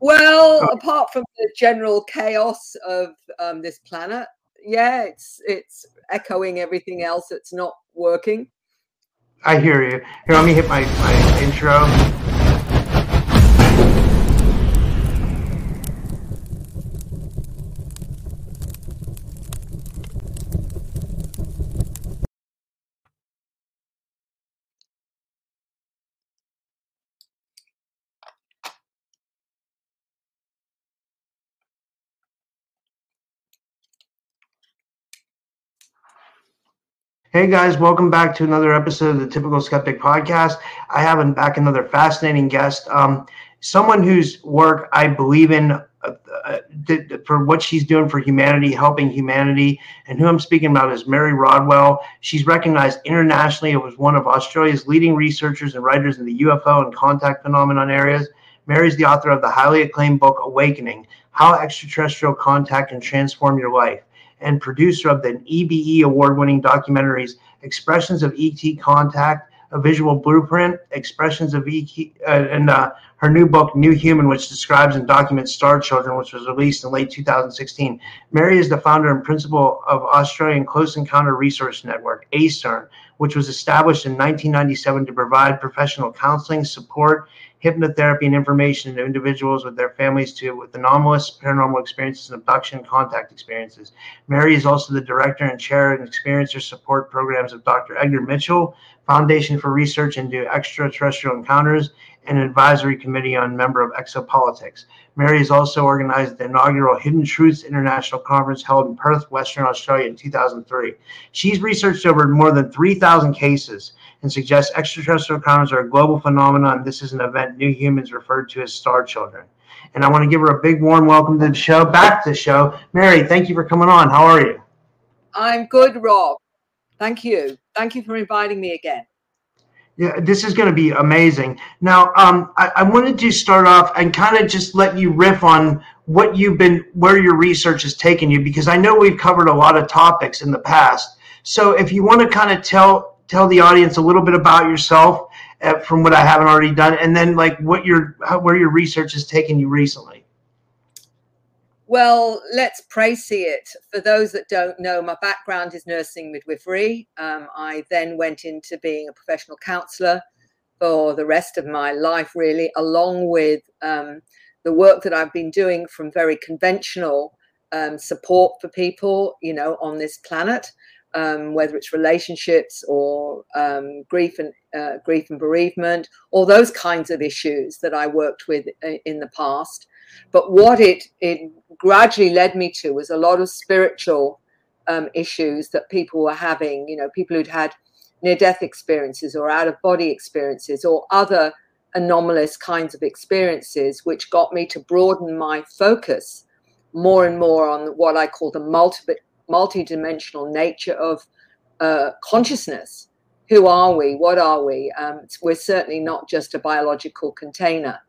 Well, oh. apart from the general chaos of um, this planet, yeah, it's it's echoing everything else that's not working. I hear you. Here, let me hit my, my intro. Hey guys, welcome back to another episode of the Typical Skeptic Podcast. I have back another fascinating guest, um, someone whose work I believe in uh, uh, for what she's doing for humanity, helping humanity. And who I'm speaking about is Mary Rodwell. She's recognized internationally as one of Australia's leading researchers and writers in the UFO and contact phenomenon areas. Mary is the author of the highly acclaimed book Awakening How Extraterrestrial Contact Can Transform Your Life and producer of the EBE award winning documentaries Expressions of ET Contact, A Visual Blueprint, Expressions of ET, uh, and uh, her new book, New Human, which describes and documents star children, which was released in late 2016. Mary is the founder and principal of Australian Close Encounter Resource Network, ACERN, which was established in 1997 to provide professional counseling, support, hypnotherapy and information to individuals with their families too with anomalous paranormal experiences and abduction contact experiences. Mary is also the director and chair and experiencer support programs of Dr. Edgar Mitchell, Foundation for Research into Extraterrestrial Encounters, and advisory committee on member of exopolitics. Mary has also organized the inaugural Hidden Truths International Conference held in Perth, Western Australia in 2003. She's researched over more than 3,000 cases and suggests extraterrestrial encounters are a global phenomenon. This is an event new humans referred to as star children. And I want to give her a big warm welcome to the show, back to the show. Mary, thank you for coming on. How are you? I'm good, Rob. Thank you. Thank you for inviting me again. Yeah, this is going to be amazing. Now, um, I, I, wanted to start off and kind of just let you riff on what you've been, where your research has taken you, because I know we've covered a lot of topics in the past. So, if you want to kind of tell tell the audience a little bit about yourself uh, from what I haven't already done, and then like what your how, where your research has taken you recently. Well, let's praise it. For those that don't know, my background is nursing midwifery. Um, I then went into being a professional counsellor for the rest of my life, really, along with um, the work that I've been doing from very conventional um, support for people, you know, on this planet, um, whether it's relationships or um, grief and uh, grief and bereavement, all those kinds of issues that I worked with uh, in the past. But what it it gradually led me to was a lot of spiritual um, issues that people were having. You know, people who'd had near death experiences or out of body experiences or other anomalous kinds of experiences, which got me to broaden my focus more and more on what I call the multi multi-dimensional nature of uh, consciousness. Who are we? What are we? Um, we're certainly not just a biological container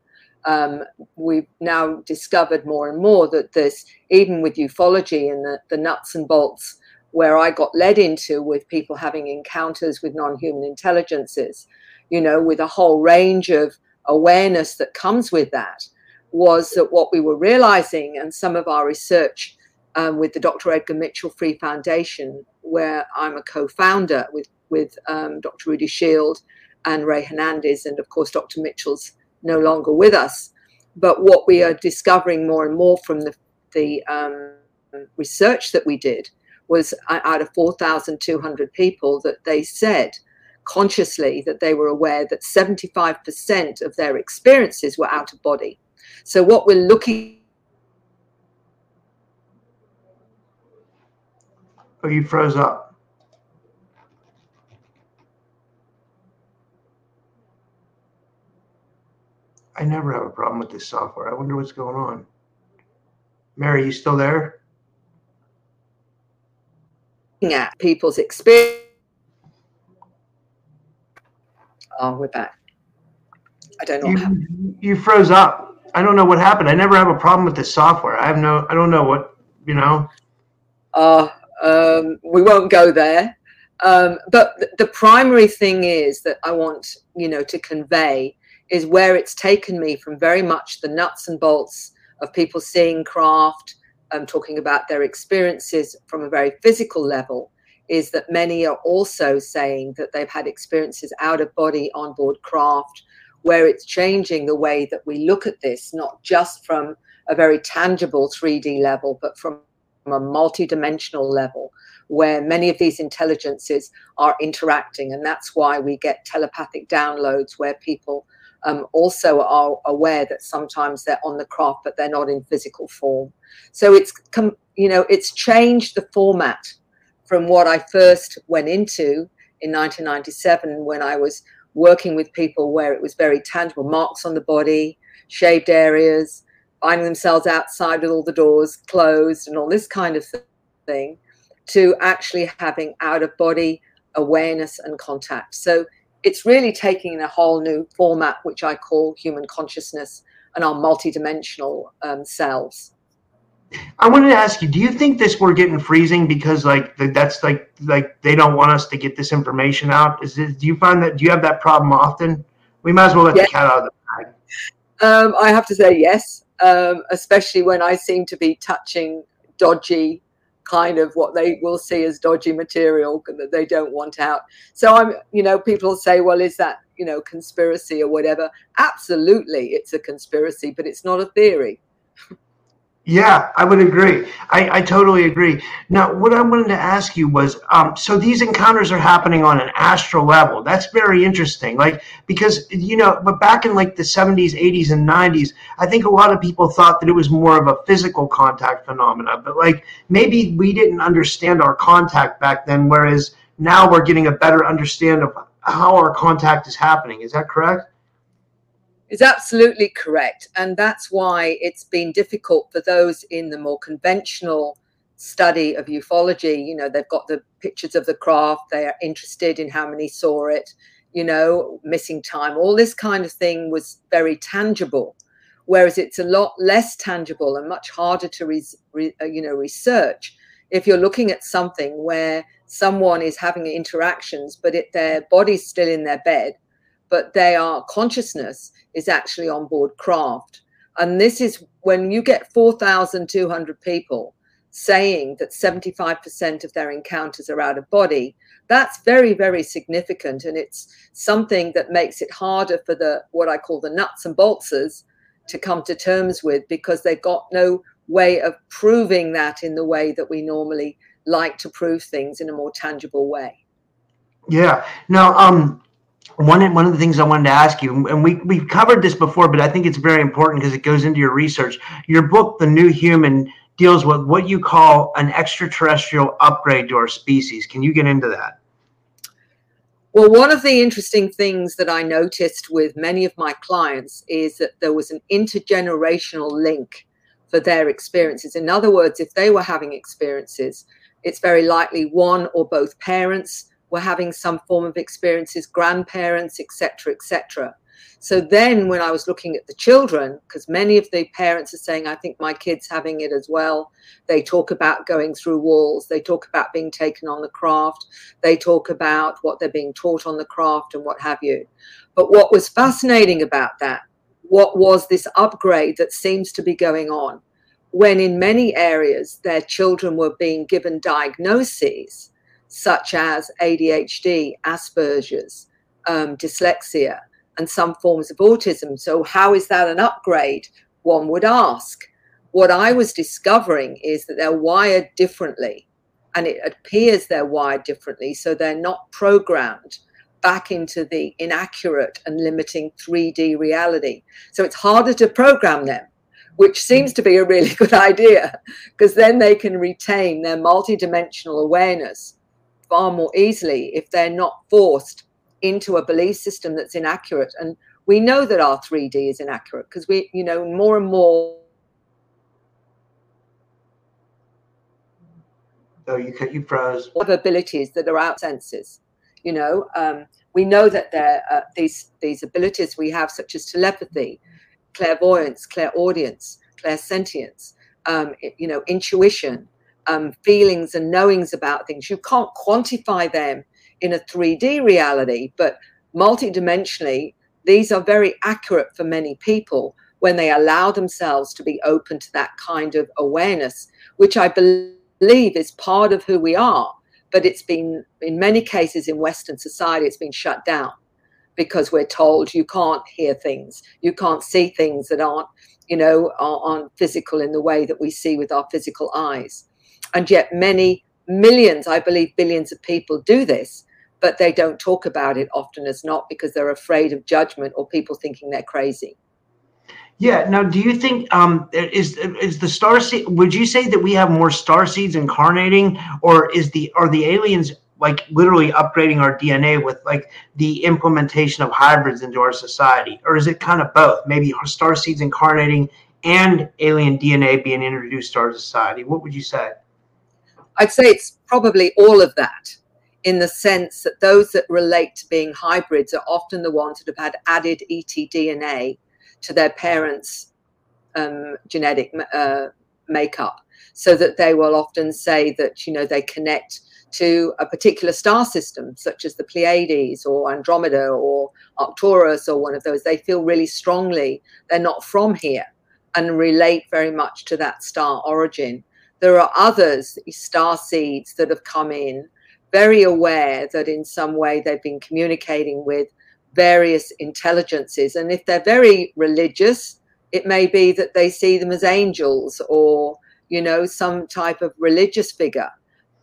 um, we've now discovered more and more that this, even with ufology and the, the nuts and bolts where I got led into with people having encounters with non human intelligences, you know, with a whole range of awareness that comes with that, was that what we were realizing and some of our research um, with the Dr. Edgar Mitchell Free Foundation, where I'm a co founder with, with um, Dr. Rudy Schild and Rey Hernandez, and of course, Dr. Mitchell's no longer with us, but what we are discovering more and more from the, the um, research that we did was out of 4,200 people that they said consciously that they were aware that 75% of their experiences were out of body. So what we're looking Oh, you froze up. I never have a problem with this software. I wonder what's going on. Mary, you still there? At people's experience. Oh, we're back. I don't know. You, you froze up. I don't know what happened. I never have a problem with this software. I have no. I don't know what you know. Uh, um, we won't go there. Um, but th- the primary thing is that I want you know to convey is where it's taken me from very much the nuts and bolts of people seeing craft, um, talking about their experiences from a very physical level, is that many are also saying that they've had experiences out of body on board craft, where it's changing the way that we look at this, not just from a very tangible 3D level, but from a multi-dimensional level where many of these intelligences are interacting. And that's why we get telepathic downloads where people um, also are aware that sometimes they're on the craft but they're not in physical form. So it's you know it's changed the format from what i first went into in 1997 when i was working with people where it was very tangible marks on the body shaved areas finding themselves outside with all the doors closed and all this kind of thing to actually having out of body awareness and contact so it's really taking a whole new format, which I call human consciousness and our multidimensional um, selves. I wanted to ask you: Do you think this we're getting freezing because like that's like like they don't want us to get this information out? Is it? Do you find that? Do you have that problem often? We might as well let yes. the cat out of the bag. Um, I have to say yes, um, especially when I seem to be touching dodgy kind of what they will see as dodgy material that they don't want out. So I'm, you know, people say, well, is that, you know, conspiracy or whatever? Absolutely, it's a conspiracy, but it's not a theory. Yeah, I would agree. I, I totally agree. Now, what I wanted to ask you was um, so these encounters are happening on an astral level. That's very interesting. Like, because, you know, but back in like the 70s, 80s, and 90s, I think a lot of people thought that it was more of a physical contact phenomena. But like, maybe we didn't understand our contact back then, whereas now we're getting a better understanding of how our contact is happening. Is that correct? Is absolutely correct. And that's why it's been difficult for those in the more conventional study of ufology. You know, they've got the pictures of the craft, they are interested in how many saw it, you know, missing time, all this kind of thing was very tangible. Whereas it's a lot less tangible and much harder to, re, uh, you know, research if you're looking at something where someone is having interactions, but it, their body's still in their bed, but they are consciousness is actually on board craft. And this is when you get 4,200 people saying that 75% of their encounters are out of body, that's very, very significant. And it's something that makes it harder for the what I call the nuts and boltsers to come to terms with because they've got no way of proving that in the way that we normally like to prove things in a more tangible way. Yeah. Now, um, one one of the things I wanted to ask you, and we we've covered this before, but I think it's very important because it goes into your research. Your book, The New Human, deals with what you call an extraterrestrial upgrade to our species. Can you get into that? Well, one of the interesting things that I noticed with many of my clients is that there was an intergenerational link for their experiences. In other words, if they were having experiences, it's very likely one or both parents were having some form of experiences, grandparents, etc., etc. So then, when I was looking at the children, because many of the parents are saying, I think my kid's having it as well. They talk about going through walls. They talk about being taken on the craft. They talk about what they're being taught on the craft and what have you. But what was fascinating about that, what was this upgrade that seems to be going on, when in many areas their children were being given diagnoses such as ADHD, Asperger's, um, dyslexia, and some forms of autism. So, how is that an upgrade one would ask. What I was discovering is that they're wired differently, and it appears they're wired differently, so they're not programmed back into the inaccurate and limiting 3D reality. So it's harder to program them, which seems to be a really good idea because then they can retain their multidimensional awareness far more easily if they're not forced into a belief system that's inaccurate. And we know that our 3D is inaccurate because we, you know, more and more. Oh, you can you froze. Of abilities that are out senses, you know, um, we know that there uh, these these abilities we have, such as telepathy, clairvoyance, clairaudience, clairsentience, um, you know, intuition, um, feelings and knowings about things. You can't quantify them in a 3D reality, but multidimensionally, these are very accurate for many people when they allow themselves to be open to that kind of awareness, which I believe is part of who we are. But it's been, in many cases in Western society, it's been shut down because we're told you can't hear things, you can't see things that aren't, you know, aren't physical in the way that we see with our physical eyes. And yet, many millions, I believe billions of people do this, but they don't talk about it often as not because they're afraid of judgment or people thinking they're crazy. Yeah. Now, do you think um, is is the star seed? Would you say that we have more star seeds incarnating, or is the are the aliens like literally upgrading our DNA with like the implementation of hybrids into our society, or is it kind of both? Maybe star seeds incarnating and alien DNA being introduced to our society. What would you say? I'd say it's probably all of that in the sense that those that relate to being hybrids are often the ones that have had added etDNA to their parents' um, genetic uh, makeup, so that they will often say that you know they connect to a particular star system, such as the Pleiades or Andromeda or Arcturus or one of those. They feel really strongly they're not from here and relate very much to that star origin. There are others, star seeds, that have come in very aware that in some way they've been communicating with various intelligences. And if they're very religious, it may be that they see them as angels or, you know, some type of religious figure.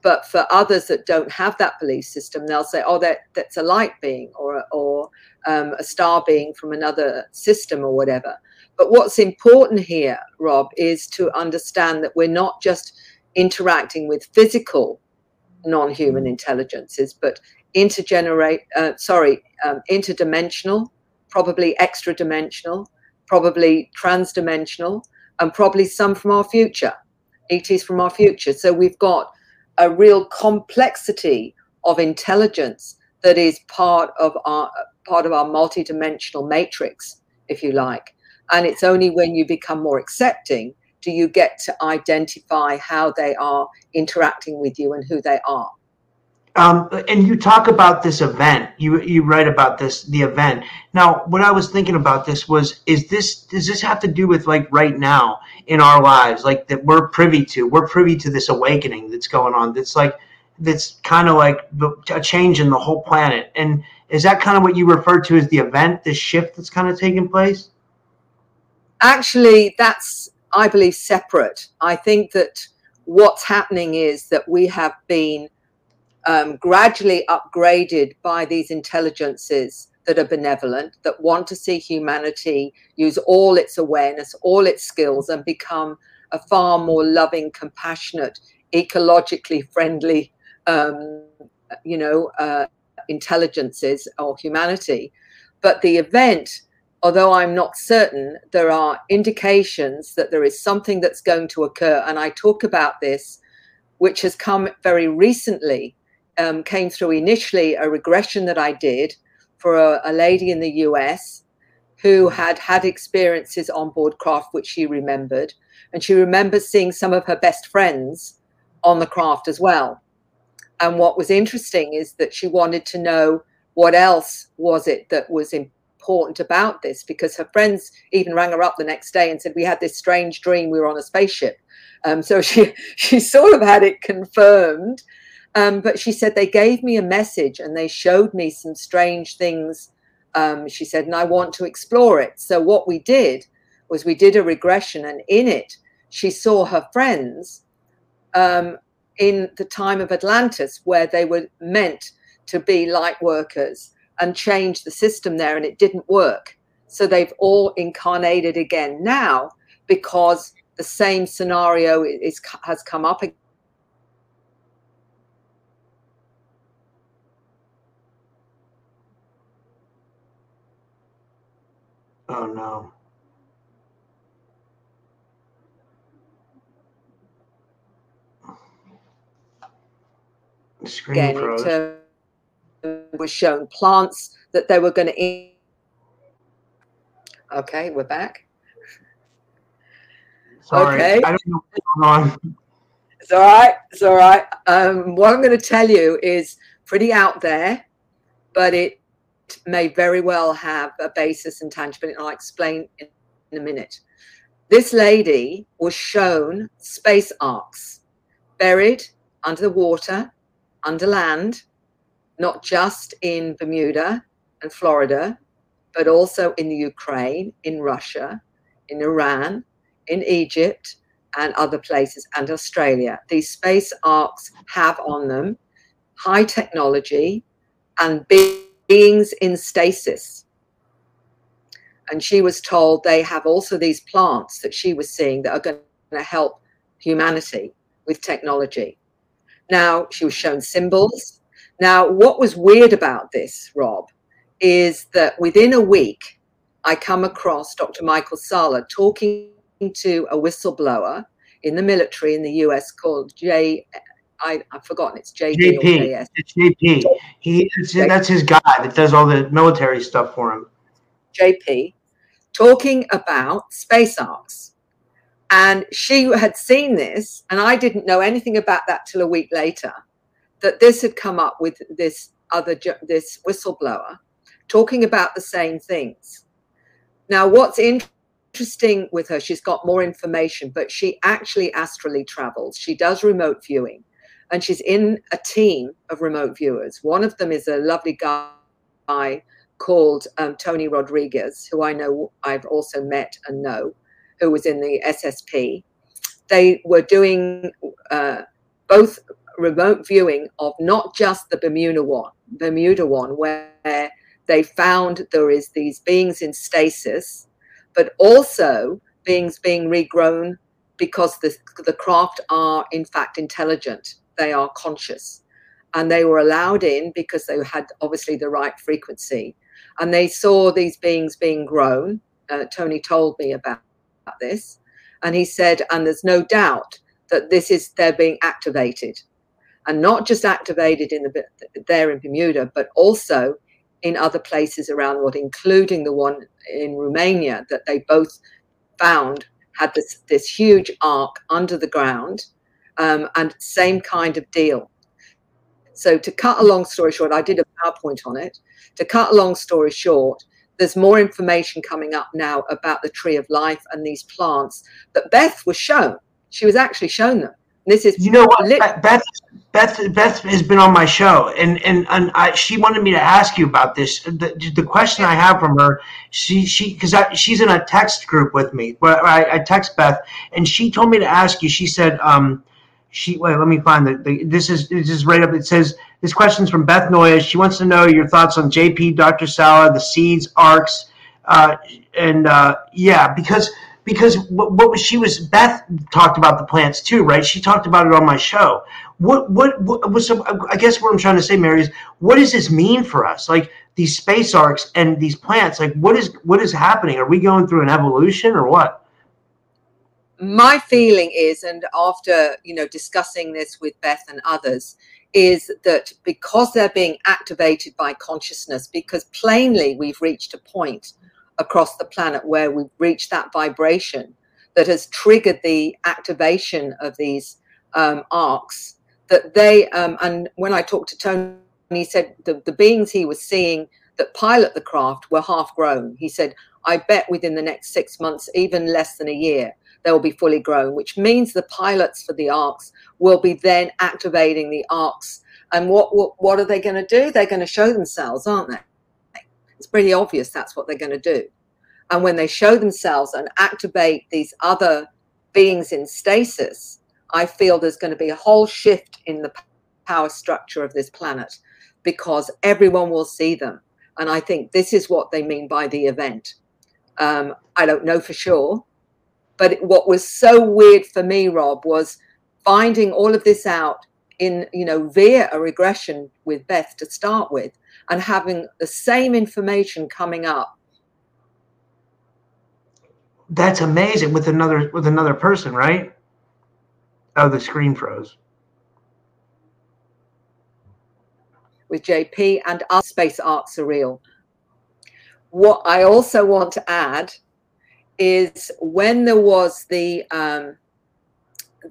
But for others that don't have that belief system, they'll say, oh, that, that's a light being or, or um, a star being from another system or whatever. But what's important here, Rob, is to understand that we're not just interacting with physical non-human intelligences, but intergenerate, uh, sorry, um, interdimensional, probably extra-dimensional, probably trans-dimensional, and probably some from our future, ETs from our future. So we've got a real complexity of intelligence that is part of our part of our multidimensional matrix, if you like. And it's only when you become more accepting do you get to identify how they are interacting with you and who they are. Um, and you talk about this event. You you write about this the event. Now, what I was thinking about this was: is this does this have to do with like right now in our lives, like that we're privy to? We're privy to this awakening that's going on. That's like that's kind of like a change in the whole planet. And is that kind of what you refer to as the event, this shift that's kind of taking place? Actually, that's I believe, separate. I think that what's happening is that we have been um, gradually upgraded by these intelligences that are benevolent, that want to see humanity use all its awareness, all its skills, and become a far more loving, compassionate, ecologically friendly, um, you know, uh, intelligences or humanity. But the event although I'm not certain, there are indications that there is something that's going to occur. And I talk about this, which has come very recently, um, came through initially a regression that I did for a, a lady in the US who had had experiences on board craft, which she remembered. And she remembers seeing some of her best friends on the craft as well. And what was interesting is that she wanted to know what else was it that was in, important about this because her friends even rang her up the next day and said we had this strange dream. We were on a spaceship. Um, so she she sort of had it confirmed. Um, but she said they gave me a message and they showed me some strange things. Um, she said and i want to explore it. So what we did was we did a regression, and in it, she saw her friends um, in the time of Atlantis, where they were meant to be light workers and change the system there, and it didn't work. So they've all incarnated again now because the same scenario is has come up again. Oh no. The screen again froze. Uh, was shown plants that they were going to eat. okay we're back Sorry, okay. I don't know what's going on. it's all right it's all right um, what i'm going to tell you is pretty out there but it may very well have a basis in tangible and i'll explain in, in a minute this lady was shown space arks buried under the water under land not just in bermuda and florida but also in the ukraine in russia in iran in egypt and other places and australia these space arks have on them high technology and beings in stasis and she was told they have also these plants that she was seeing that are going to help humanity with technology. Now, she was shown symbols. Now, what was weird about this, Rob, is that within a week, I come across Dr. Michael Salla talking to a whistleblower in the military in the US called J. I, I've forgotten it's JP. JS. It's JP. He it's, that's his guy that does all the military stuff for him. JP, talking about space arks. And she had seen this, and I didn't know anything about that till a week later. That this had come up with this other this whistleblower talking about the same things. Now, what's interesting with her, she's got more information, but she actually astrally travels. She does remote viewing, and she's in a team of remote viewers. One of them is a lovely guy called um, Tony Rodrigues, who I know I've also met and know, who was in the SSP. They were doing uh, both remote viewing of not just the Bermuda one, Bermuda one, where they found there is these beings in stasis, but also beings being regrown because the, the craft are in fact intelligent. They are conscious. And they were allowed in because they had obviously the right frequency and they saw these beings being grown. Uh, Tony told me about, about this, and he said, and there's no doubt that this is they're being activated, and not just activated in the there in Bermuda, but also in other places around the world, including the one in Romania that they both found had this this huge ark under the ground, um, and same kind of deal. So to cut a long story short, I did a PowerPoint on it to cut a long story short, there's more information coming up now about the tree of life and these plants that Beth was shown. She was actually shown them. This is You know what? Beth Beth Beth has been on my show, and and and I, she wanted me to ask you about this. The, the question I have from her, she she because she's in a text group with me where I, I text Beth, and she told me to ask you. She said, um, she wait, let me find the, the this is this is right up. It says this question's from Beth Noya. She wants to know your thoughts on JP, Dr. Salla, the seeds, arks, uh, and uh, yeah, because because what, what was she was Beth talked about the plants too, right? She talked about it on my show. What what what was I guess what I'm trying to say, Mary, is what does this mean for us? Like these space arks and these plants, like what is what is happening? Are we going through an evolution or what? my feeling is, and after you know discussing this with Beth and others, is that because they're being activated by consciousness, because plainly we've reached a point across the planet where we've reached that vibration that has triggered the activation of these um, arks, that they um, and when I talked to Tony, he said the, the beings he was seeing that pilot the craft were half grown. He said, I bet within the next six months, even less than a year, they will be fully grown, which means the pilots for the arks will be then activating the arks. And what what, what are they going to do? They're going to show themselves, aren't they? It's pretty obvious that's what they're going to do. And when they show themselves and activate these other beings in stasis, I feel there's going to be a whole shift in the power structure of this planet because everyone will see them. And I think this is what they mean by the event. Um, I don't know for sure. But what was so weird for me, Rob, was finding all of this out in, you know, via a regression with Beth to start with and having the same information coming up. That's amazing with another with another person, right? Oh, the screen froze. With JP and our space arks surreal. What I also want to add is when there was the um,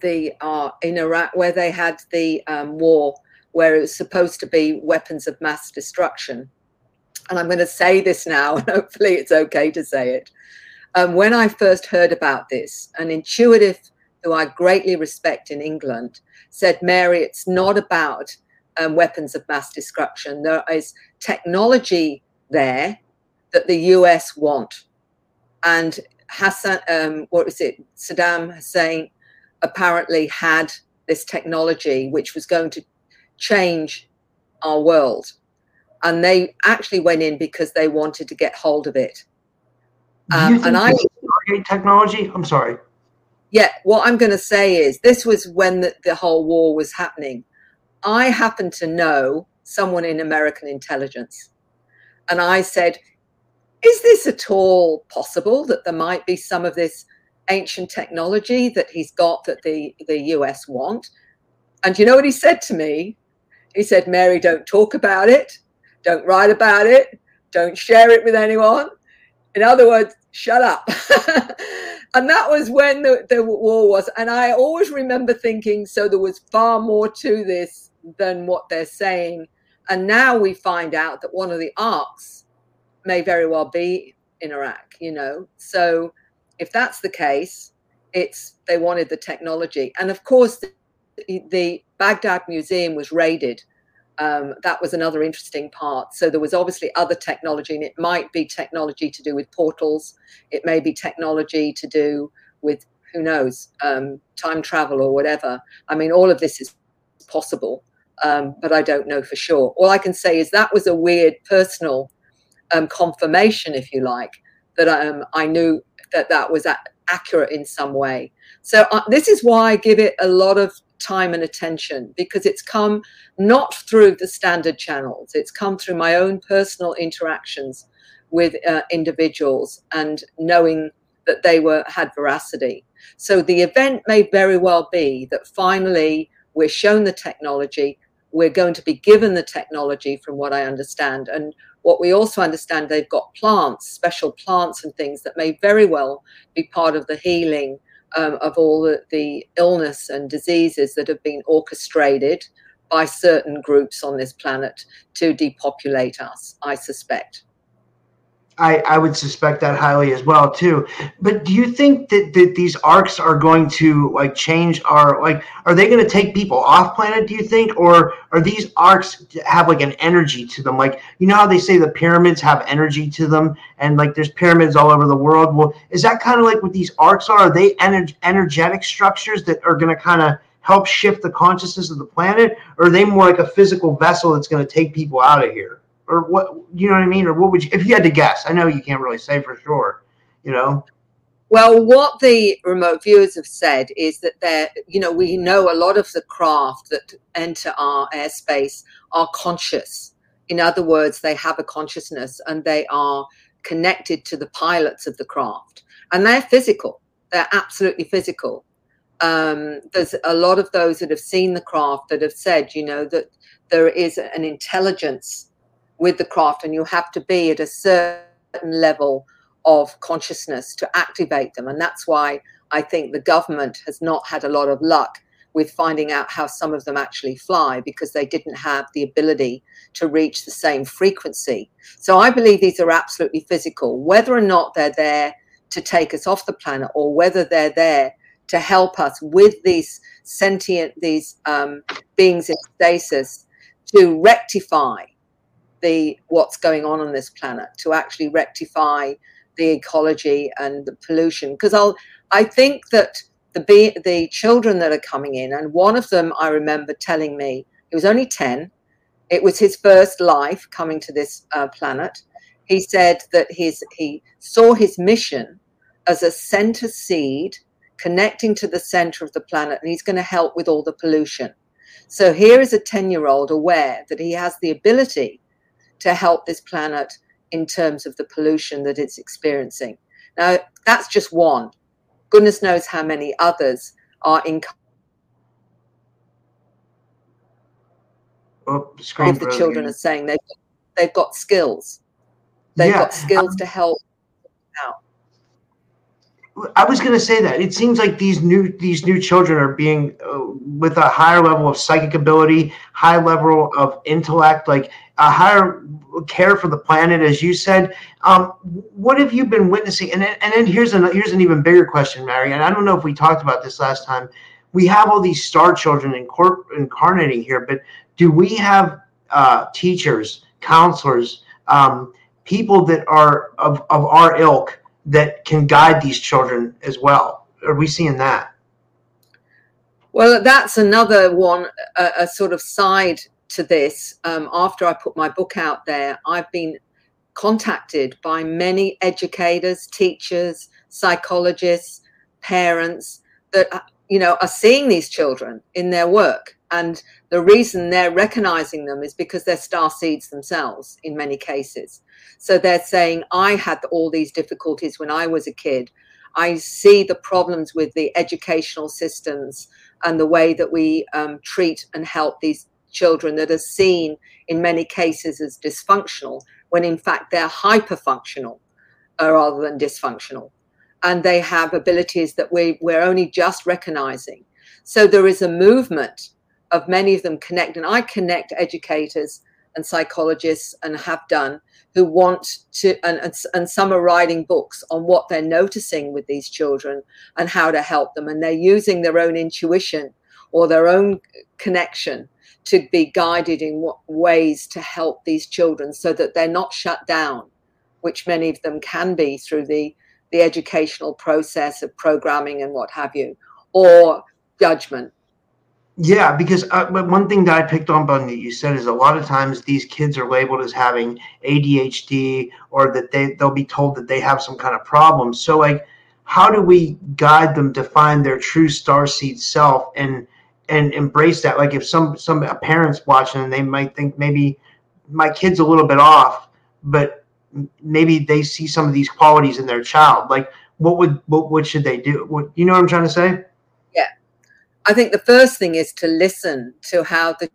the uh, in Iraq where they had the um, war where it was supposed to be weapons of mass destruction. And I'm going to say this now, and hopefully it's okay to say it. Um, when I first heard about this, an intuitive who I greatly respect in England said, Mary, it's not about um, weapons of mass destruction. There is technology there that the US want. And Hassan, um, what was it? Saddam Hussein apparently had this technology which was going to change our world. And they actually went in because they wanted to get hold of it. Um, and I technology. I'm sorry. Yeah, what I'm going to say is this was when the, the whole war was happening. I happen to know someone in American intelligence, and I said, "Is this at all possible that there might be some of this ancient technology that he's got that the the US want?" And you know what he said to me? He said, Mary, don't talk about it, don't write about it, don't share it with anyone. In other words, shut up. and that was when the, the war was. And I always remember thinking, so there was far more to this than what they're saying. And now we find out that one of the arks may very well be in Iraq, you know. So if that's the case, it's they wanted the technology. And of course, the, the Baghdad Museum was raided. Um, that was another interesting part. So there was obviously other technology, and it might be technology to do with portals. It may be technology to do with who knows um, time travel or whatever. I mean, all of this is possible, um, but I don't know for sure. All I can say is that was a weird personal um, confirmation, if you like, that um, I knew that that was accurate in some way. So uh, this is why I give it a lot of time and attention because it's come not through the standard channels, it's come through my own personal interactions with uh, individuals and knowing that they were had veracity. So the event may very well be that finally we're shown the technology, we're going to be given the technology from what I understand. And what we also understand, they've got plants, special plants and things that may very well be part of the healing um, of all the, the illness and diseases that have been orchestrated by certain groups on this planet to depopulate us, I suspect. I, I would suspect that highly as well too. But do you think that, that these arks are going to like change our like are they going to take people off planet, do you think? Or are these arks have like an energy to them? Like you know how they say the pyramids have energy to them and like there's pyramids all over the world. Well, is that kind of like what these arks are? Are they ener- energetic structures that are going to kind of help shift the consciousness of the planet? Or are they more like a physical vessel that's going to take people out of here? Or what you know what I mean? Or what would you if you had to guess? I know you can't really say for sure, you know. Well, what the remote viewers have said is that they're, you know, we know a lot of the craft that enter our airspace are conscious. In other words, they have a consciousness and they are connected to the pilots of the craft. And they're physical, they're absolutely physical. Um, there's a lot of those that have seen the craft that have said, you know, that there is an intelligence with the craft, and you have to be at a certain level of consciousness to activate them. And that's why I think the government has not had a lot of luck with finding out how some of them actually fly because they didn't have the ability to reach the same frequency. So I believe these are absolutely physical, whether or not they're there to take us off the planet or whether they're there to help us with these sentient, these um, beings in stasis to rectify the what's going on on this planet to actually rectify the ecology and the pollution. Because I'll, I think that the the children that are coming in, and one of them I remember telling me he was only ten. It was his first life coming to this uh, planet. He said that his he saw his mission as a center seed connecting to the center of the planet, and he's going to help with all the pollution. So here is a 10 year old aware that he has the ability to help this planet in terms of the pollution that it's experiencing. Now, that's just one. Goodness knows how many others are in. Oh, of the children are saying they've, they've got skills. They've yeah. got skills um, to help out. I was going to say that it seems like these new these new children are being uh, with a higher level of psychic ability, high level of intellect, like a higher care for the planet, as you said. Um, what have you been witnessing? And then, and then here's an here's an even bigger question, Mary. And I don't know if we talked about this last time. We have all these star children incarnating here, but do we have uh, teachers, counselors, um, people that are of, of our ilk? that can guide these children as well. Are we seeing that? Well, that's another one, a, a sort of side to this. Um, after I put my book out there, I've been contacted by many educators, teachers, psychologists, parents that uh, you know are seeing these children in their work and the reason they're recognizing them is because they're star seeds themselves in many cases so they're saying, I had all these difficulties when I was a kid. I see the problems with the educational systems and the way that we um, treat and help these children that are seen in many cases as dysfunctional, when in fact they're hyperfunctional uh, rather than dysfunctional. And they have abilities that we, we're only just recognizing. So there is a movement of many of them connect, and I connect educators and psychologists and have done who want to and, and, and some are writing books on what they're noticing with these children and how to help them and they're using their own intuition or their own connection to be guided in what ways to help these children so that they're not shut down which many of them can be through the the educational process of programming and what have you or judgment yeah, because uh, one thing that I picked up on that you said is a lot of times these kids are labeled as having ADHD or that they they'll be told that they have some kind of problem. So like, how do we guide them to find their true star seed self and and embrace that? Like if some some parents watching and they might think maybe my kid's a little bit off, but maybe they see some of these qualities in their child. Like what would what what should they do? What you know what I'm trying to say? Yeah, I think the first thing is to listen to how the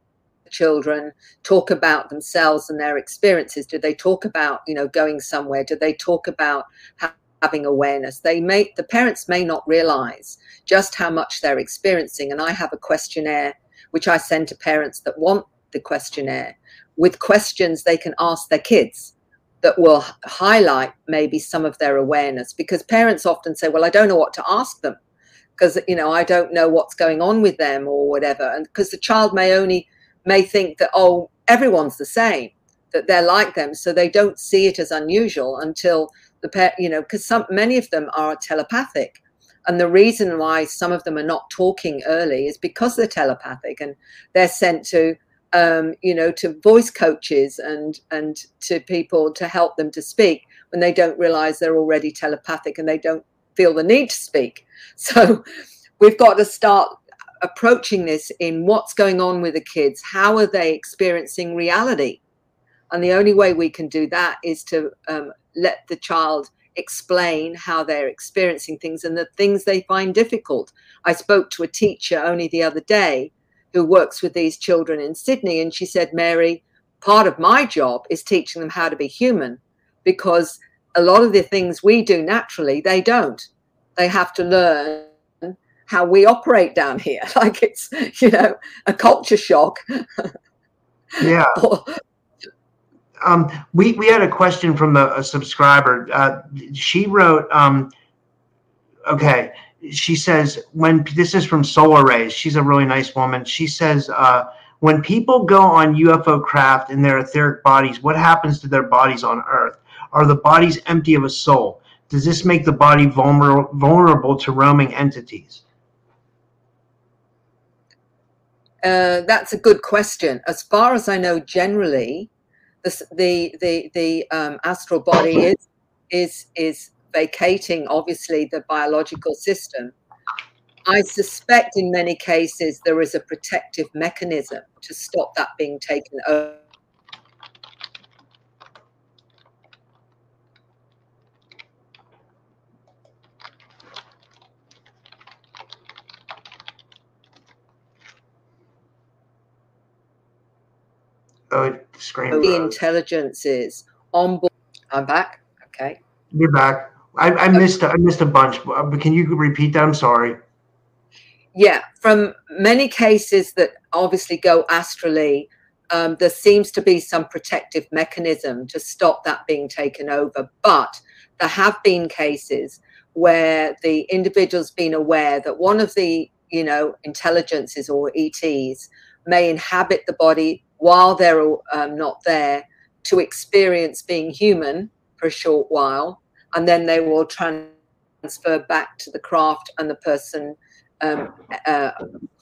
children talk about themselves and their experiences. Do they talk about, you know, going somewhere? Do they talk about having awareness? They may, the parents may not realize just how much they're experiencing. And I have a questionnaire which I send to parents that want the questionnaire with questions they can ask their kids that will highlight maybe some of their awareness because parents often say, Well, I don't know what to ask them because you know I don't know what's going on with them or whatever, and because the child may only may think that oh everyone's the same, that they're like them, so they don't see it as unusual until the you know because some many of them are telepathic, and the reason why some of them are not talking early is because they're telepathic and they're sent to um, you know to voice coaches and and to people to help them to speak when they don't realize they're already telepathic and they don't feel the need to speak. So we've got to start approaching this in what's going on with the kids. How are they experiencing reality? And the only way we can do that is to um, let the child explain how they're experiencing things and the things they find difficult. I spoke to a teacher only the other day who works with these children in Sydney, and she said, Mary, part of my job is teaching them how to be human because a lot of the things we do naturally, they don't. They have to learn how we operate down here. Like it's, you know, a culture shock. Yeah. um, we, we had a question from a, a subscriber. Uh, she wrote, um, okay, she says, when this is from Solar Rays, she's a really nice woman. She says, uh, when people go on UFO craft in their etheric bodies, what happens to their bodies on Earth? Are the bodies empty of a soul? does this make the body vulnerable vulnerable to roaming entities? Uh, that's a good question. As far as I know, generally, the the the, the um, astral body is is is vacating obviously the biological system. I suspect in many cases there is a protective mechanism to stop that being taken over. Oh, screen. The intelligence is on board. I'm back. Okay. You're back. I, I missed I missed a bunch, but can you repeat that? I'm sorry. Yeah, from many cases that obviously go astrally, um, there seems to be some protective mechanism to stop that being taken over. But there have been cases where the individual's been aware that one of the you know intelligences or ETs may inhabit the body while they're um, not there to experience being human for a short while, and then they will transfer back to the craft, and the person um, uh,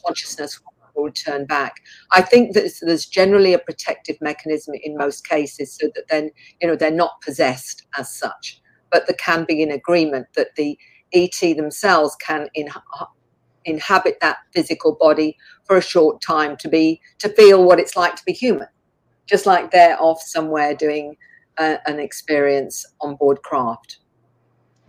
consciousness will return back. I think that there's generally a protective mechanism in most cases, so that then you know they're not possessed as such, but there can be an agreement that the ET themselves can in, inhabit that physical body for a short time to be to feel what it's like to be human, just like they're off somewhere doing uh, an experience on board craft.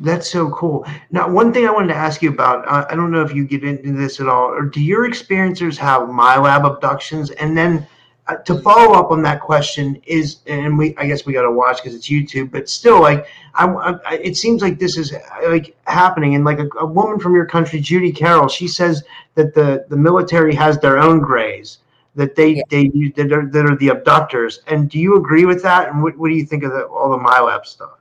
That's so cool. Now, one thing I wanted to ask you about, uh, I don't know if you get into this at all, or do your experiencers have MILAB abductions? And then uh, to follow up on that question is, and we, I guess we got to watch because it's YouTube, but still, like, I, I, it seems like this is like happening. And like a, a, woman from your country, Judy Carroll, she says that the the military has their own greys that they yeah. they that are that are the abductors. And do you agree with that? And what, what do you think of the, all the MILAB stuff?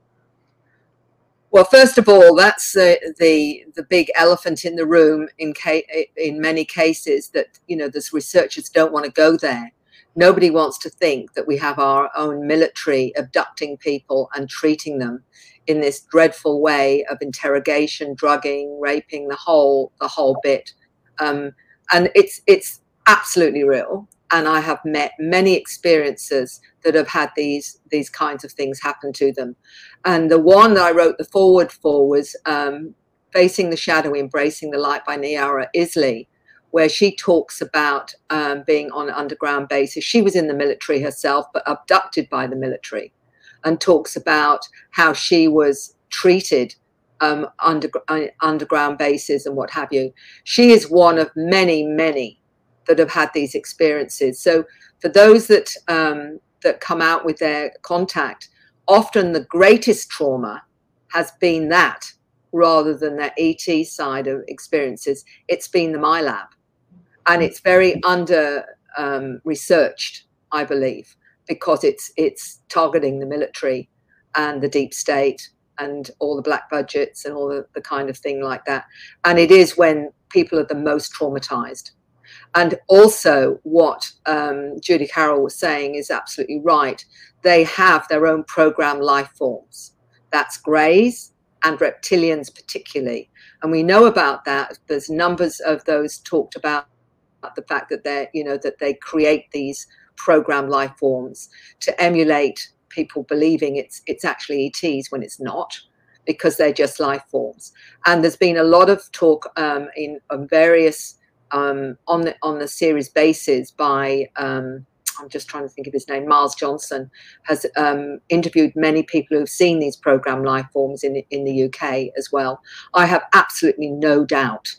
Well, first of all, that's the, the the big elephant in the room in ca- in many cases that you know the researchers don't want to go there. Nobody wants to think that we have our own military abducting people and treating them in this dreadful way of interrogation, drugging, raping, the whole the whole bit. Um, and it's it's absolutely real. And I have met many experiences that have had these these kinds of things happen to them. And the one that I wrote the forward for was um, Facing the Shadow, Embracing the Light by Niara Isley, where she talks about um, being on underground bases. She was in the military herself, but abducted by the military, and talks about how she was treated um, under, uh, underground bases and what have you. She is one of many, many that have had these experiences. So for those that um, that come out with their contact, often the greatest trauma has been that rather than their ET side of experiences. It's been the MILAB. And it's very under um, researched, I believe, because it's it's targeting the military and the deep state and all the black budgets and all the, the kind of thing like that. And it is when people are the most traumatized. And also, what um, Judy Carroll was saying is absolutely right. They have their own program life forms. That's greys and reptilians, particularly. And we know about that. There's numbers of those talked about the fact that they you know, that they create these program life forms to emulate people believing it's it's actually ETs when it's not because they're just life forms. And there's been a lot of talk um, in on various um, on the on the series basis by um, I'm just trying to think of his name. Miles Johnston has um, interviewed many people who've seen these program life forms in in the UK as well. I have absolutely no doubt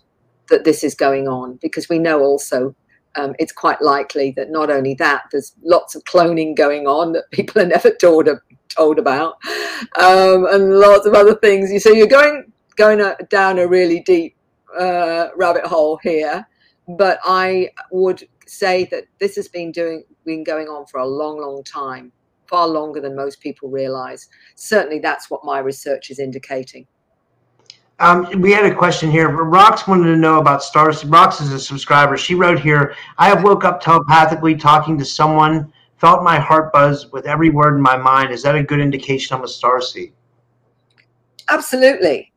that this is going on because we know also um, it's quite likely that not only that there's lots of cloning going on that people are never told told about, um, and lots of other things. you So you're going going down a really deep uh, rabbit hole here but I would say that this has been doing been going on for a long, long time, far longer than most people realize. Certainly, that's what my research is indicating. Um, we had a question here. Rox wanted to know about stars. Rox is a subscriber. She wrote here, I have woke up telepathically talking to someone, felt my heart buzz with every word in my mind. Is that a good indication I'm a star seed? Absolutely.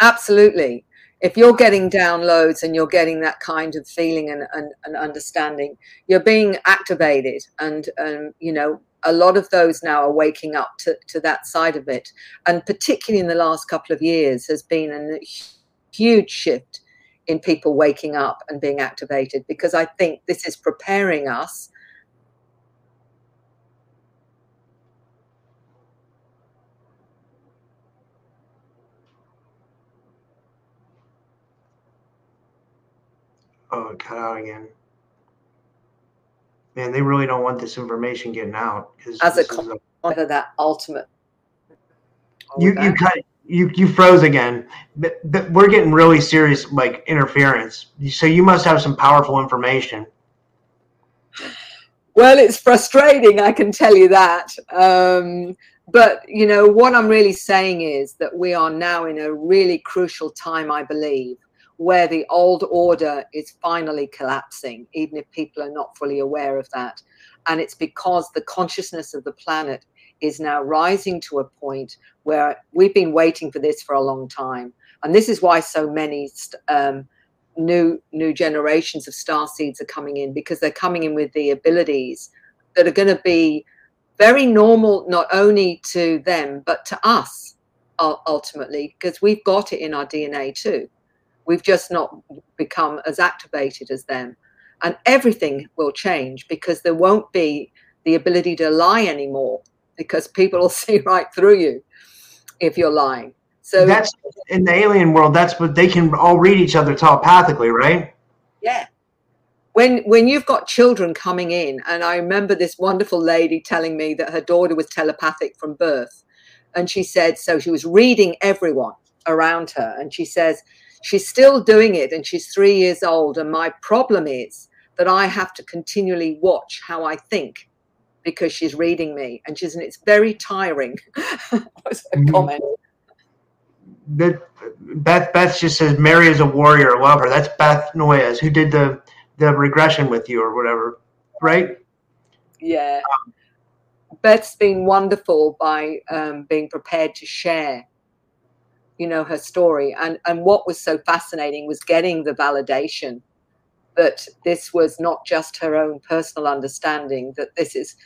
Absolutely. If you're getting downloads and you're getting that kind of feeling and, and, and understanding, you're being activated. And, um, you know, a lot of those now are waking up to, to that side of it. And particularly in the last couple of years, has been a huge shift in people waking up and being activated because I think this is preparing us Oh, cut out again. Man, they really don't want this information getting out. As a con- of that ultimate. You you cut you you froze again. But, but we're getting really serious like interference. So you must have some powerful information. Well, it's frustrating, I can tell you that. Um, but you know what I'm really saying is that we are now in a really crucial time, I believe, where the old order is finally collapsing, even if people are not fully aware of that. And it's because the consciousness of the planet is now rising to a point where we've been waiting for this for a long time. And this is why so many um, new new generations of star seeds are coming in because they're coming in with the abilities that are going to be very normal, not only to them but to us ultimately, because we've got it in our DNA too. We've just not become as activated as them. And everything will change because there won't be the ability to lie anymore because people will see right through you if you're lying. So that's in the alien world, that's what they can all read each other telepathically, right? Yeah. When when you've got children coming in, and I remember this wonderful lady telling me that her daughter was telepathic from birth. And she said, so she was reading everyone around her. And she says, She's still doing it and she's three years old. And my problem is that I have to continually watch how I think because she's reading me. And she's, and it's very tiring. was a mm-hmm. comment. Beth, Beth Beth just says Mary is a warrior. Love her. That's Beth Noyes who did the the regression with you or whatever, right? Yeah. Um, Beth's been wonderful by um, being prepared to share you know her story. And and what was so fascinating was getting the validation that this was not just her own personal understanding that this is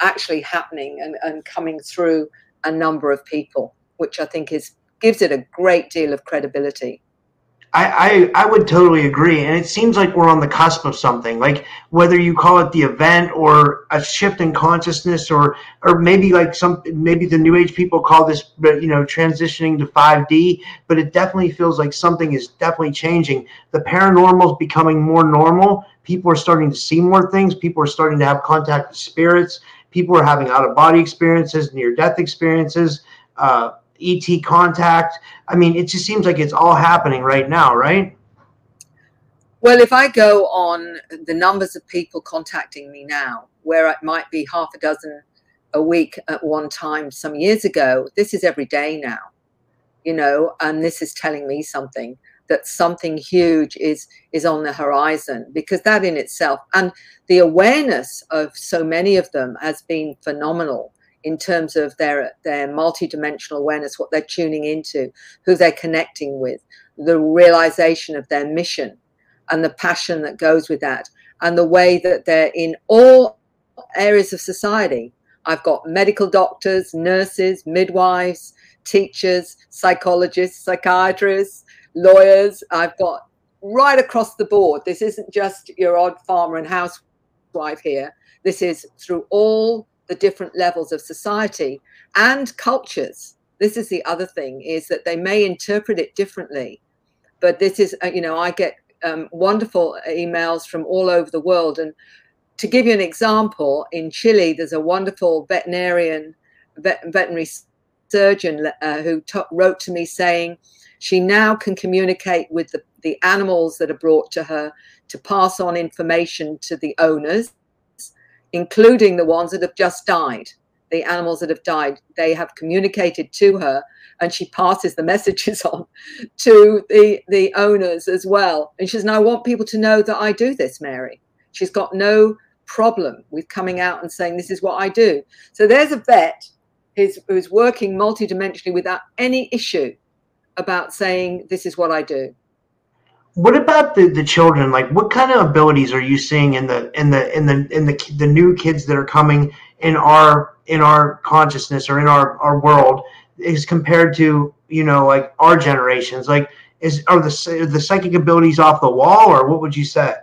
actually happening and, and coming through a number of people which i think is gives it a great deal of credibility I, I, I would totally agree. And it seems like we're on the cusp of something. Like whether you call it the event or a shift in consciousness or or maybe like some maybe the new age people call this you know transitioning to 5D, but it definitely feels like something is definitely changing. The paranormal is becoming more normal. People are starting to see more things. People are starting to have contact with spirits. People are having out of body experiences, near death experiences. Uh, ET contact. I mean, it just seems like it's all happening right now, right? Well, if I go on the numbers of people contacting me now, where it might be half a dozen a week at one time some years ago, this is every day now, you know, and this is telling me something that something huge is is on the horizon because that in itself and the awareness of so many of them has been phenomenal in terms of their their multidimensional awareness, what they're tuning into, who they're connecting with, the realization of their mission, and the passion that goes with that, and the way that they're in all areas of society. I've got medical doctors, nurses, midwives, teachers, psychologists, psychiatrists, lawyers. I've got right across the board. This isn't just your odd farmer and housewife here. This is through all the different levels of society and cultures. This is the other thing is that they may interpret it differently, but this is uh, you know I get um, wonderful emails from all over the world. And to give you an example, in Chile, there's a wonderful veterinarian, vet, veterinary surgeon uh, who t- wrote to me saying she now can communicate with the, the animals that are brought to her to pass on information to the owners including the ones that have just died, the animals that have died. They have communicated to her and she passes the messages on to the, the owners as well. And she says, "Now I want people to know that I do this, Mary. She's got no problem with coming out and saying, This is what I do. So there's a vet who's, who's working multidimensionally without any issue about saying, This is what I do. What about the, the children? Like, what kind of abilities are you seeing in the in the in the in the the new kids that are coming in our in our consciousness or in our our world, is compared to you know like our generations? Like, is are the are the psychic abilities off the wall, or what would you say?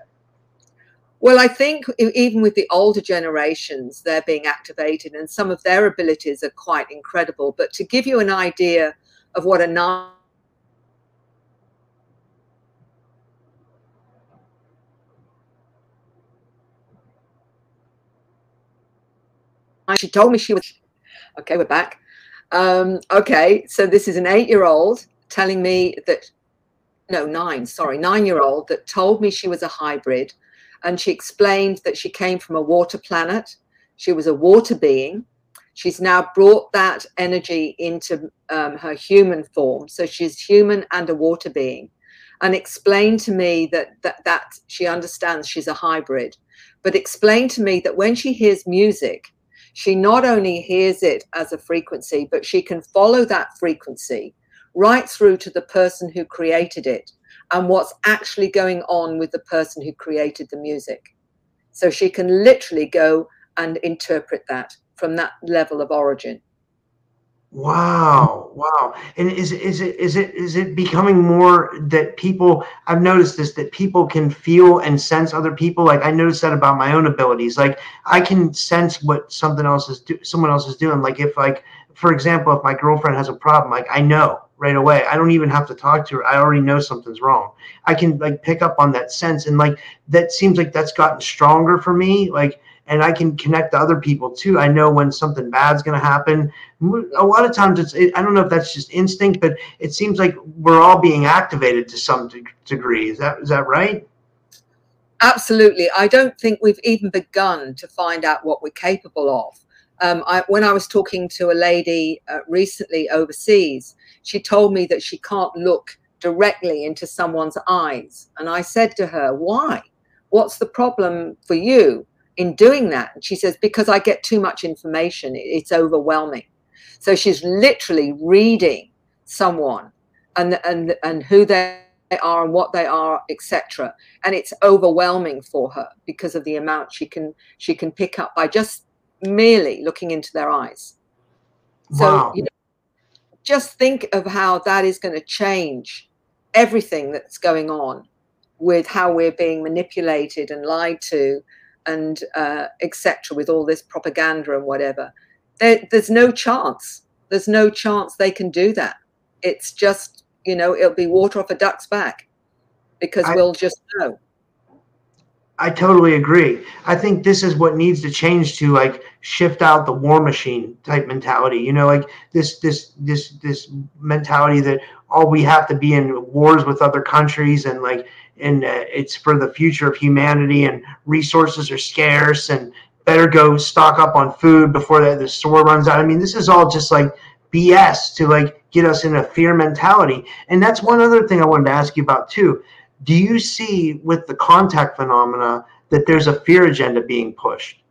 Well, I think even with the older generations, they're being activated, and some of their abilities are quite incredible. But to give you an idea of what a nine she told me she was okay we're back. Um, okay so this is an eight-year-old telling me that no nine sorry nine-year-old that told me she was a hybrid and she explained that she came from a water planet. She was a water being. She's now brought that energy into um, her human form. So she's human and a water being. And explained to me that, that that she understands she's a hybrid. But explained to me that when she hears music she not only hears it as a frequency, but she can follow that frequency right through to the person who created it and what's actually going on with the person who created the music. So she can literally go and interpret that from that level of origin. Wow, wow. And is is it is it is it becoming more that people I've noticed this that people can feel and sense other people like I noticed that about my own abilities. Like I can sense what something else is do, someone else is doing. Like if like for example, if my girlfriend has a problem, like I know right away. I don't even have to talk to her. I already know something's wrong. I can like pick up on that sense and like that seems like that's gotten stronger for me. Like and I can connect to other people too. I know when something bad's going to happen. A lot of times, it's it, I don't know if that's just instinct, but it seems like we're all being activated to some degree. Is that is that right? Absolutely. I don't think we've even begun to find out what we're capable of. Um, I, when I was talking to a lady uh, recently overseas, she told me that she can't look directly into someone's eyes, and I said to her, "Why? What's the problem for you?" In doing that. And she says, because I get too much information, it's overwhelming. So she's literally reading someone and and and who they are and what they are, etc. And it's overwhelming for her because of the amount she can she can pick up by just merely looking into their eyes. So wow. you know, just think of how that is going to change everything that's going on with how we're being manipulated and lied to and uh, etc. with all this propaganda and whatever. There, there's no chance. There's no chance they can do that. It's just you know it'll be water off a duck's back because I, we'll just know. I totally agree. I think this is what needs to change to like shift out the war machine type mentality. You know, like this this this this mentality that all we have to be in wars with other countries and like and uh, it's for the future of humanity and resources are scarce and better go stock up on food before the, the store runs out i mean this is all just like bs to like get us in a fear mentality and that's one other thing i wanted to ask you about too do you see with the contact phenomena that there's a fear agenda being pushed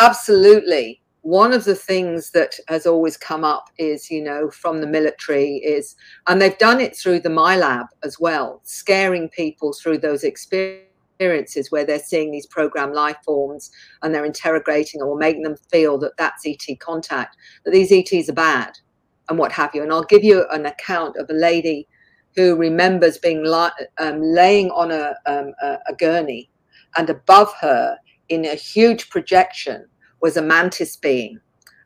absolutely one of the things that has always come up is, you know, from the military is, and they've done it through the MILAB as well, scaring people through those experiences where they're seeing these program life forms and they're interrogating or making them feel that that's ET contact, that these ETs are bad and what have you. And I'll give you an account of a lady who remembers being li- um, laying on a, um, a, a gurney and above her in a huge projection was a mantis being.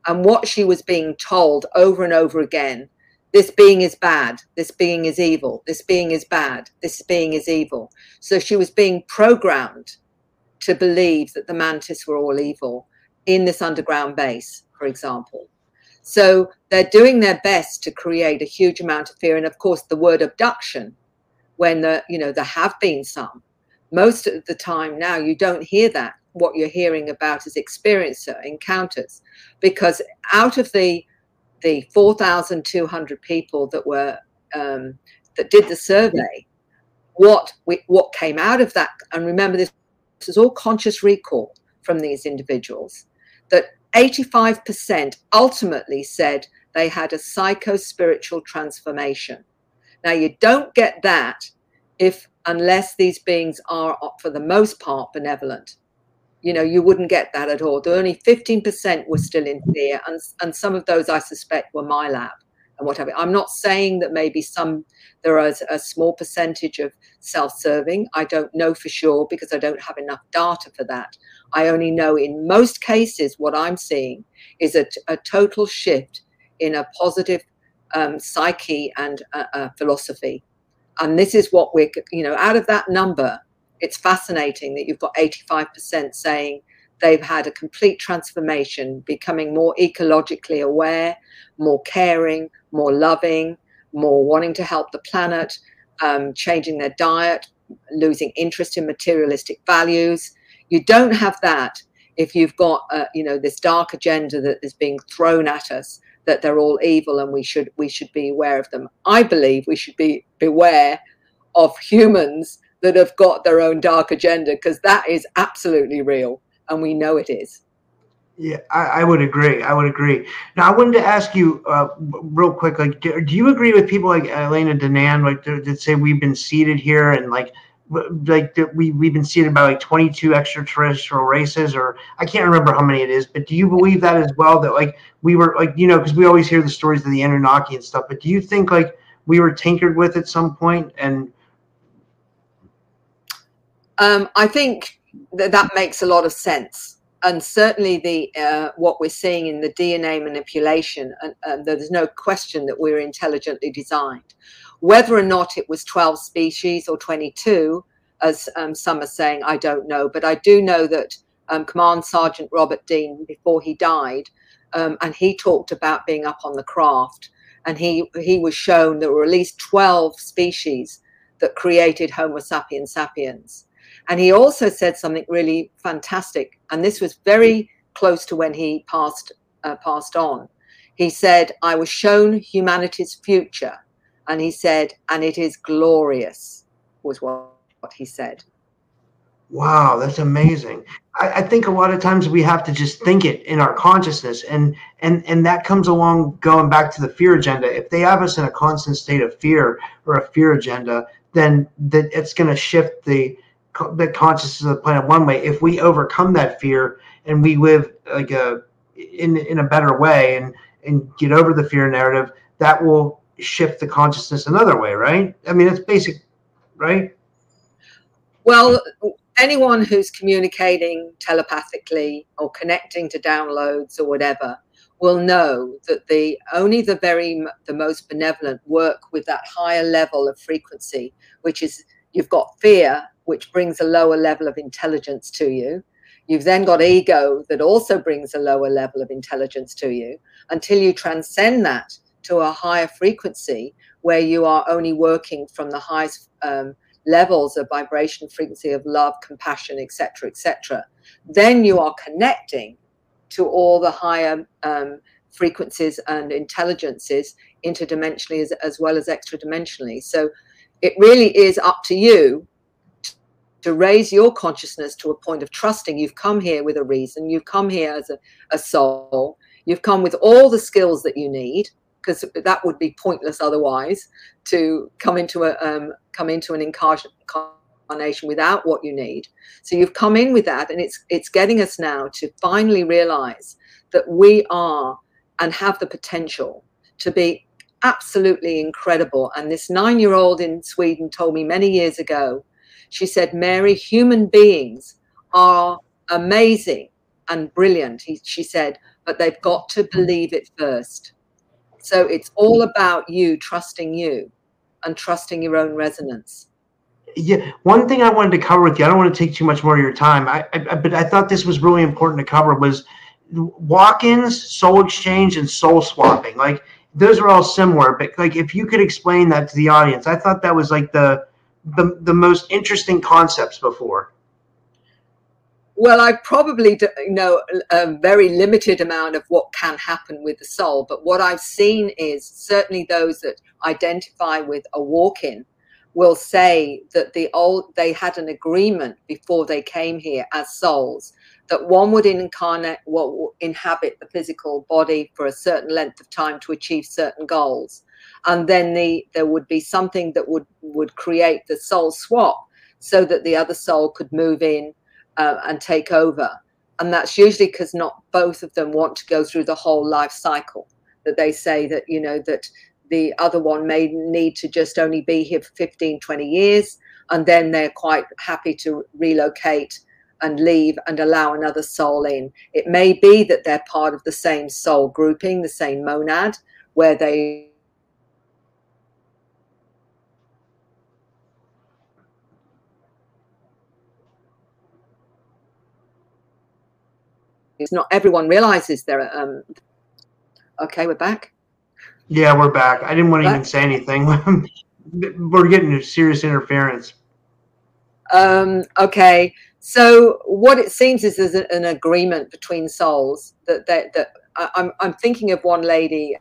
And what she was being told over and over again this being is bad, this being is evil, this being is bad, this being is evil. So she was being programmed to believe that the mantis were all evil in this underground base, for example. So they're doing their best to create a huge amount of fear. And of course, the word abduction, when the, you know, there have been some, most of the time now you don't hear that what you're hearing about is experiencer encounters because out of the the 4,200 people that were um, that did the survey, what we, what came out of that, and remember this, this is all conscious recall from these individuals, that 85% ultimately said they had a psycho spiritual transformation. Now, you don't get that if, unless these beings are, uh, for the most part, benevolent. You know, you wouldn't get that at all. The only 15% were still in fear, and, and some of those I suspect were MILAB and whatever. I'm not saying that maybe some there is a small percentage of self-serving. I don't know for sure because I don't have enough data for that. I only know in most cases what I'm seeing is a, a total shift in a positive um, psyche and philosophy. And this is what we're, you know, out of that number, it's fascinating that you've got 85% saying they've had a complete transformation, becoming more ecologically aware, more caring, more loving, more wanting to help the planet, um, changing their diet, losing interest in materialistic values. You don't have that if you've got, uh, you know, this dark agenda that is being thrown at us that they're all evil and we should we should be aware of them. I believe we should be beware of humans that have got their own dark agenda because that is absolutely real and we know it is. Yeah, I, I, would agree. I would agree. Now, I wanted to ask you uh, real quick. Like, do, do, you agree with people like Elena Danaan, like that say we've been seeded here and like, like we we've been seeded by like 22 extraterrestrial races, or I can't remember how many it is. But do you believe that as well? That like we were like you know because we always hear the stories of the Anunnaki and stuff. But do you think like we were tinkered with at some point and? Um, I think that that makes a lot of sense. And certainly the uh, what we're seeing in the DNA manipulation, and, and, there's no question that we're intelligently designed. Whether or not it was 12 species or 22, as um, some are saying, I don't know, but I do know that um, Command Sergeant Robert Dean, before he died, um, and he talked about being up on the craft, and he he was shown there were at least 12 species that created Homo sapiens sapiens and he also said something really fantastic, and this was very close to when he passed uh, passed on. He said, "I was shown humanity's future," and he said, "And it is glorious," was what, what he said. Wow, that's amazing. I, I, think a lot of times we have to just think it in our consciousness, and and and that comes along going back to the fear agenda. If they have us in a constant state of fear or a fear agenda, then that it's going to shift the the consciousness of the planet one way. If we overcome that fear and we live like a in in a better way and and get over the fear narrative, that will shift the consciousness another way, right? I mean, it's basic, right? Well, anyone who's communicating telepathically or connecting to downloads or whatever will know that the only the very the most benevolent work with that higher level of frequency, which is you've got fear which brings a lower level of intelligence to you. You've then got ego that also brings a lower level of intelligence to you until you transcend that to a higher frequency where you are only working from the highest um, levels of vibration frequency of love compassion etc etc then you are connecting to all the higher um, frequencies and intelligences interdimensionally as, as well as extra dimensionally so it really is up to you to raise your consciousness to a point of trusting. You've come here with a reason. You've come here as a, a soul. You've come with all the skills that you need because that would be pointless otherwise to come into a um, come into an incarnation without what you need. So you've come in with that and it's it's getting us now to finally realize that we are and have the potential to be absolutely incredible. And this 9 year old in Sweden told me many years ago she said, Mary, human beings are amazing and brilliant, he, she said, but they've got to mm. believe it first. So it's all about you trusting you and trusting your own resonance. Yeah, one thing I wanted to cover with you, I don't want to take too much more of your time, I, I but I thought this was really important to cover was walk-ins, soul exchange, and soul swapping. Like those are all similar, but like if you could explain that to the audience, I thought that was like the the, the most interesting concepts before? Well, I probably know a very limited amount of what can happen with the soul, but what I've seen is certainly those that identify with a walk-in will say that the old they had an agreement before they came here as souls that one would incarnate what inhabit the physical body for a certain length of time to achieve certain goals and then the there would be something that would would create the soul swap so that the other soul could move in uh, and take over. And that's usually because not both of them want to go through the whole life cycle that they say that you know that the other one may need to just only be here for 15 20 years and then they're quite happy to relocate and leave and allow another soul in. It may be that they're part of the same soul grouping the same monad where they it's not everyone realizes they're um okay we're back. Yeah we're back. I didn't want to even say anything. We're getting serious interference. Um okay. So what it seems is there's an agreement between souls that that, that I'm, I'm thinking of one lady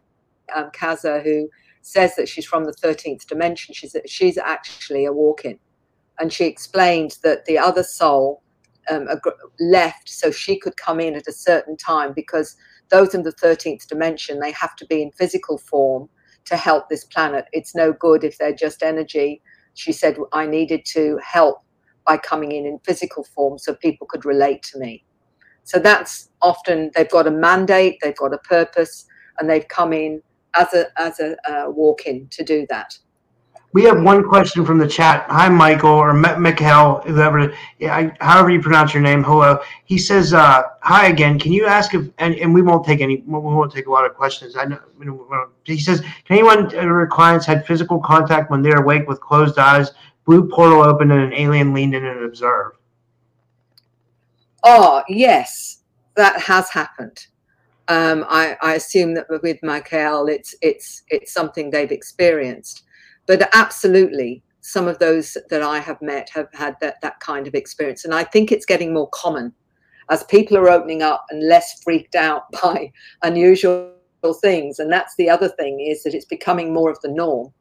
um, kaza who says that she's from the 13th dimension. She's she's actually a walk-in. And she explained that the other soul um, left so she could come in at a certain time because those in the 13th dimension they have to be in physical form to help this planet. It's no good if they're just energy. She said i needed to help by coming in in physical form so people could relate to me. So that's often they've got a mandate they've got a purpose and they've come in as a as a uh, walk-in to do that we have one question from the chat. Hi, Michael or Mikhail, whoever, yeah, however you pronounce your name. Hello. He says, uh, "Hi again. Can you ask if and, and we won't take any. We won't take a lot of questions. I know. He says, "Can anyone or clients had physical contact when they're awake with closed eyes, blue portal open, and an alien leaned in and observed?" Oh yes, that has happened. Um, I, I assume that with Michael, it's it's it's something they've experienced but absolutely some of those that I have met have had that, that kind of experience. And I think it's getting more common as people are opening up and less freaked out by unusual things. And that's the other thing is that it's becoming more of the norm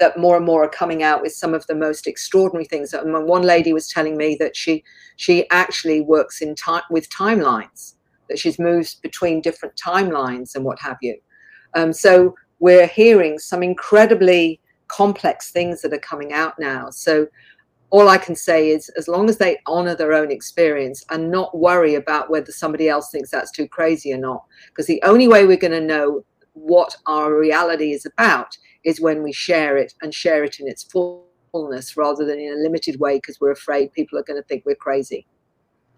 that more and more are coming out with some of the most extraordinary things. And one lady was telling me that she she actually works in time with timelines, that she's moved between different timelines and what have you. Um, so we're hearing some incredibly complex things that are coming out now. So all I can say is as long as they honor their own experience and not worry about whether somebody else thinks that's too crazy or not, because the only way we're going to know what our reality is about is when we share it and share it in its fullness rather than in a limited way because we're afraid people are going to think we're crazy.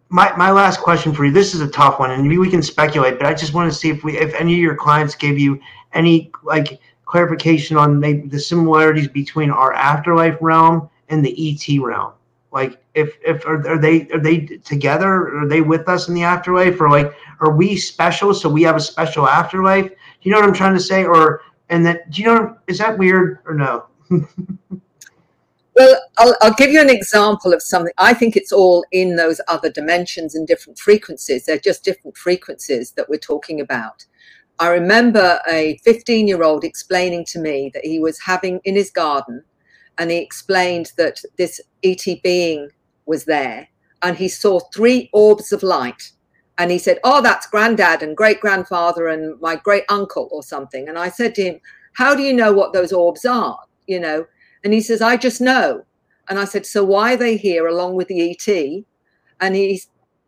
My, my last question for you this is a tough one and maybe we can speculate but i just want to see if we if any of your clients gave you any like clarification on maybe the similarities between our afterlife realm and the ET realm. Like, if if are, are they are they together? Are they with us in the afterlife, or like are we special? So we have a special afterlife. Do you know what I'm trying to say? Or and that do you know is that weird or no? Well, I'll, I'll, give you an example of something. I think it's all in those other dimensions and different frequencies. They're just different frequencies that we're talking about. I remember a 15 year old explaining to me that he was having in his garden, and he explained that this ET being was there, and he saw three orbs of light. And he said, Oh, that's granddad and great grandfather and my great uncle or something. And I said to him, How do you know what those orbs are? You know, and he says, I just know. And I said, So why are they here along with the ET? And he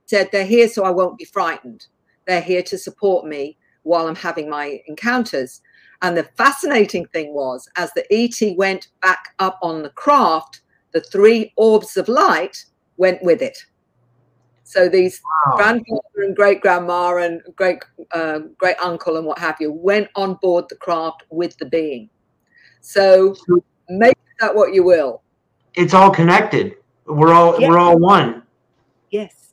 said, They're here so I won't be frightened. They're here to support me while I'm having my encounters. And the fascinating thing was, as the ET went back up on the craft, the three orbs of light went with it. So these wow. grandfather and great grandma and great uh, great uncle and what have you went on board the craft with the being. So make that what you will. It's all connected. We're all yes. we're all one. Yes.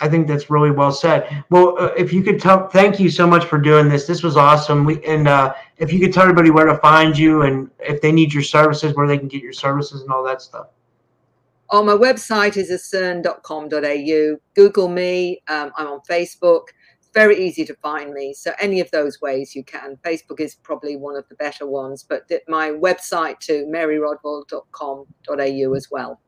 I think that's really well said. Well, uh, if you could tell, thank you so much for doing this. This was awesome. We and uh, if you could tell everybody where to find you and if they need your services, where they can get your services and all that stuff. Oh, my website is acern.com.au. Google me. Um, I'm on Facebook. It's very easy to find me. So any of those ways you can. Facebook is probably one of the better ones, but my website to maryrodwell.com.au as well.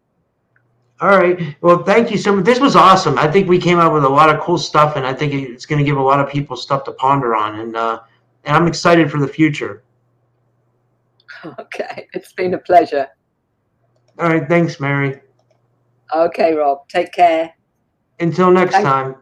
All right. Well, thank you so much. This was awesome. I think we came up with a lot of cool stuff, and I think it's going to give a lot of people stuff to ponder on. And uh, and I'm excited for the future. Okay, it's been a pleasure. All right. Thanks, Mary. Okay, Rob. Take care. Until next Thank- time.